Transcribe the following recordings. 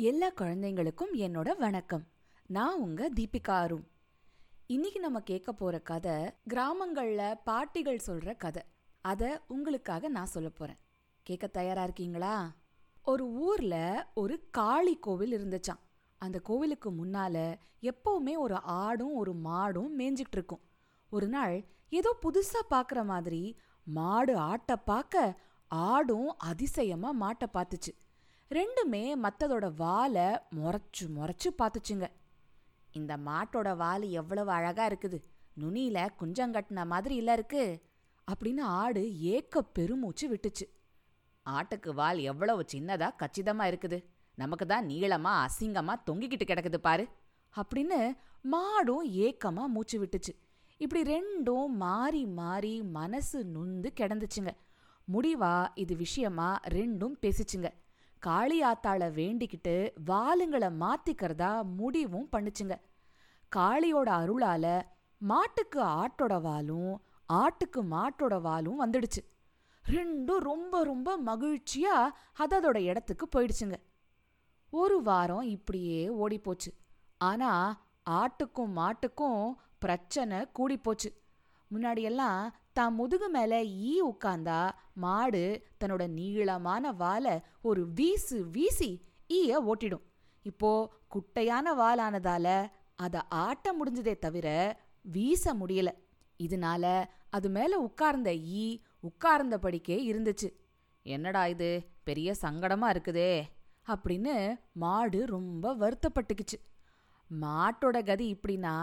எல்லா குழந்தைங்களுக்கும் என்னோட வணக்கம். நான் உங்க தீபிகா அருண். இன்னைக்கு நம்ம கேட்க போற கதை கிராமங்கள்ல பாட்டிகள் சொல்ற கதை. அத உங்களுக்காக நான் சொல்ல போறேன். கேட்க தயாரா இருக்கீங்களா? ஒரு ஊர்ல ஒரு காளி கோவில் இருந்துச்சாம். அந்த கோவிலுக்கு முன்னால எப்பவுமே ஒரு ஆடும் ஒரு மாடும் மேய்ஞ்சிட்டு இருக்கும். ஒரு நாள் ஏதோ புதுசா பார்க்குற மாதிரி மாடு ஆட்டை பார்க்க ஆடும் அதிசயமா மாட்டை பார்த்துச்சு. ரெண்டுமே மத்ததோட வாலை முறைச்சு முறைச்சு பார்த்துச்சுங்க. இந்த மாட்டோட வால் எவ்வளவு அழகா இருக்குது. நுனியில குஞ்சங்கட்டின மாதிரி இல்ல இருக்கு. அப்படின்னு ஆடு ஏக்க பெருமூச்சு விட்டுச்சு. ஆட்டுக்கு வால் எவ்வளவு சின்னதா கச்சிதமா இருக்குது. நமக்கு தான் நீளமா அசிங்கமா தொங்கிக்கிட்டு கிடக்குது பாரு. அப்படின்னு மாடும் ஏக்கமா மூச்சு விட்டுச்சு. இப்படி ரெண்டும் மாறி மாறி மனசு நுந்து கிடந்துச்சுங்க. முடிவா இது விஷயமா ரெண்டும் பேசிச்சுங்க. காளி வேண்டிக்கிட்டு வாலுங்களை மாத்திக்கிறதா முடிவும் பண்ணுச்சுங்க. காளியோட அருளால மாட்டுக்கு ஆட்டோட வாலும் ஆட்டுக்கு மாட்டோட வாலும் வந்துடுச்சு. ரெண்டும் ரொம்ப ரொம்ப மகிழ்ச்சியா அததோட இடத்துக்கு போயிடுச்சுங்க. ஒரு வாரம் இப்படியே ஓடிப்போச்சு. ஆனா ஆட்டுக்கும் மாட்டுக்கும் பிரச்சனை கூடிப்போச்சு. முன்னாடியெல்லாம் தான் முதுகு மேல ஈ உட்கார்ந்தா மாடு தன்னோட நீளமான வாலை ஒரு வீசு வீசி ஈய ஓட்டிடும். இப்போ குட்டையான வாலானதால அத ஆட்ட முடிஞ்சதே தவிர வீச முடியல. இதனால அது மேல உட்கார்ந்த ஈ உட்கார்ந்தபடிக்கே இருந்துச்சு. என்னடா இது? பெரிய சங்கடமா இருக்குதே அப்படின்னு மாடு ரொம்ப வருத்தப்பட்டுக்குச்சு. மாட்டோட கதி இப்படின்னா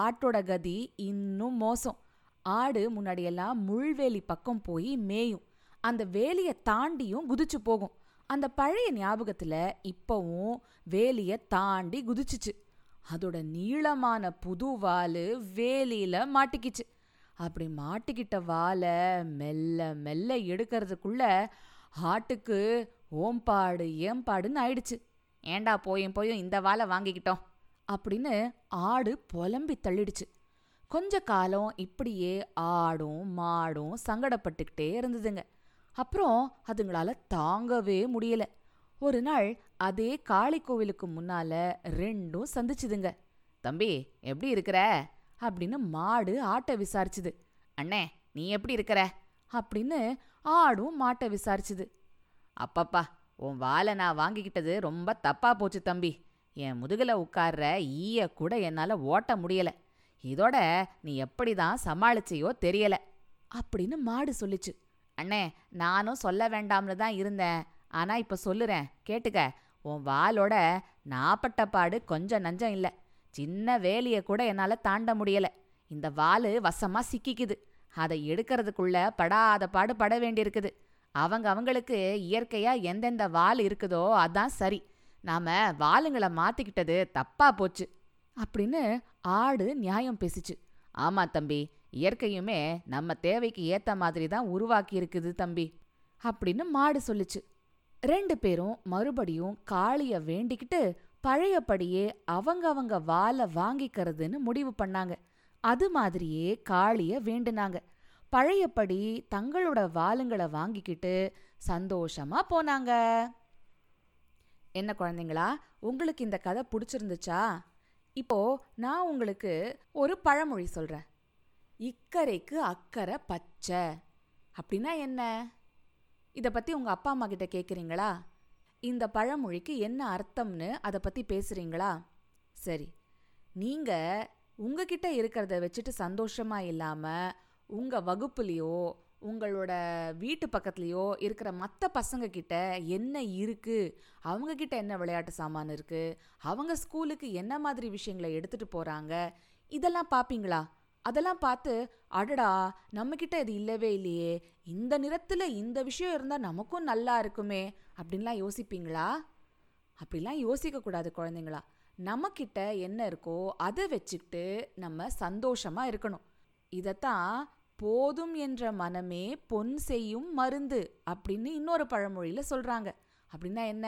ஆட்டோட கதி இன்னும் மோசம். ஆடு முன்னாடியெல்லாம் முள்வேலி பக்கம் போய் மேயும். அந்த வேலியை தாண்டியும் குதிச்சு போகும். அந்த பழைய ஞாபகத்துல இப்பவும் வேலிய தாண்டி குதிச்சுச்சு. அதோட நீளமான புது வாலு வேலியில மாட்டிக்கிச்சு. அப்படி மாட்டிக்கிட்ட வாலை மெல்ல மெல்ல எடுக்கிறதுக்குள்ள ஆட்டுக்கு ஓம்பாடு ஏம்பாடுன்னு ஆயிடுச்சு. ஏண்டா போயும் போயும் இந்த வாலை வாங்கிக்கிட்டோம் அப்படின்னு ஆடு புலம்பி தள்ளிடுச்சு. கொஞ்ச காலம் இப்படியே ஆடும் மாடும் சங்கடப்பட்டுக்கிட்டே இருந்ததுங்க. அப்புறம் அதுங்களால தாங்கவே முடியல. ஒரு நாள் அதே காளி கோவிலுக்கு முன்னால ரெண்டும் சந்திச்சுதுங்க. தம்பி எப்படி இருக்கிற? அப்படின்னு மாடு ஆட்டை விசாரிச்சுது. அண்ணே நீ எப்படி இருக்கிற? அப்படின்னு ஆடும் மாட்டை விசாரிச்சுது. அப்பப்பா உன் வாழை நான் வாங்கிக்கிட்டது ரொம்ப தப்பா போச்சு தம்பி. என் முதுகுல உட்கார்ற ஈய கூட என்னால ஓட்ட முடியல. இதோட நீ எப்படி தான் சமாளிச்சியோ தெரியல அப்படின்னு மாடு சொல்லிச்சு. அண்ணே நானும் சொல்ல வேண்டாம்னு தான் இருந்தேன். ஆனா இப்ப சொல்லுறேன் கேட்டுக்க. உன் வாலோட நாப்பட்ட பாடு கொஞ்சம் நஞ்சம் இல்ல. சின்ன வேலிய கூட என்னால தாண்ட முடியல. இந்த வாலு வசமா சிக்கிக்குது. அதை எடுக்கிறதுக்குள்ள படாத பாடு பட வேண்டியிருக்குது. அவங்க அவங்களுக்கு இயற்கையா எந்தெந்த வால் இருக்குதோ அதான் சரி. நாம வாலுங்களை மாத்திக்கிட்டது தப்பா போச்சு. அப்படின்னு ஆடு நியாயம் பேசிச்சு. ஆமா தம்பி இயற்கையுமே நம்ம தேவைக்கு ஏத்த மாதிரி தான் உருவாக்கி இருக்குது தம்பி அப்படின்னு மாடு சொல்லுச்சு. ரெண்டு பேரும் மறுபடியும் காளிய வேண்டிக்கிட்டு பழையபடியே அவங்க அவங்க வாலை வாங்கிக்கிறதுன்னு முடிவு பண்ணாங்க. அது மாதிரியே காளிய வேண்டுனாங்க. பழையபடி தங்களோட வாளுங்களை வாங்கிக்கிட்டு சந்தோஷமா போனாங்க. என்ன குழந்தைங்களா உங்களுக்கு இந்த கதை பிடிச்சிருந்துச்சா? இப்போ நான் உங்களுக்கு ஒரு பழமொழி சொல்றேன். இக்கரைக்கு அக்கறை பச்சை. அப்படின்னா என்ன? இதை பத்தி உங்க அப்பா அம்மா கிட்ட கேக்குறீங்களா? இந்த பழமொழிக்கு என்ன அர்த்தம்னு அதை பத்தி பேசுறீங்களா? சரி நீங்க உங்ககிட்ட இருக்கிறத வச்சுட்டு சந்தோஷமா இல்லாம உங்க வகுப்புலேயோ உங்களோட வீட்டு பக்கத்துலேயோ இருக்கிற மற்ற பசங்க கிட்ட என்ன இருக்குது அவங்கக்கிட்ட என்ன விளையாட்டு சாமான் இருக்கு? அவங்க ஸ்கூலுக்கு என்ன மாதிரி விஷயங்களை எடுத்துட்டு போகிறாங்க இதெல்லாம் பார்ப்பீங்களா அதெல்லாம் பார்த்து அடடா நம்மக்கிட்ட இது இல்லவே இல்லையே. இந்த நிறத்தில் இந்த விஷயம் இருந்தால் நமக்கும் நல்லா இருக்குமே அப்படின்லாம் யோசிப்பீங்களா? அப்படிலாம் யோசிக்கக்கூடாது குழந்தைங்களா. நம்மக்கிட்ட என்ன இருக்கோ அதை வச்சுக்கிட்டு நம்ம சந்தோஷமாக இருக்கணும். இதைத்தான் போதும் என்ற மனமே பொன் செய்யும் மருந்து அப்படின்னு இன்னொரு பழமொழியில் சொல்கிறாங்க அப்படின்னா என்ன?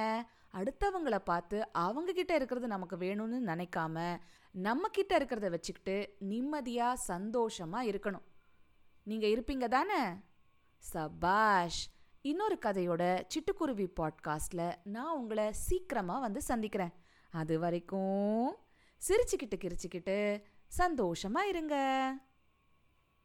அடுத்தவங்கள பார்த்து அவங்க கிட்ட இருக்கிறது நமக்கு வேணும்னு நினைக்காம நம்ம கிட்ட இருக்கிறத வச்சுக்கிட்டு நிம்மதியா சந்தோஷமா இருக்கணும். நீங்க இருப்பீங்க தானே? சபாஷ் இன்னொரு கதையோட சிட்டுக்குருவி பாட்காஸ்ட்ல நான் உங்களை சீக்கிரமா வந்து சந்திக்கிறேன். அது வரைக்கும் சிரிச்சுக்கிட்டு கிரிச்சுக்கிட்டு சந்தோஷமா இருங்க.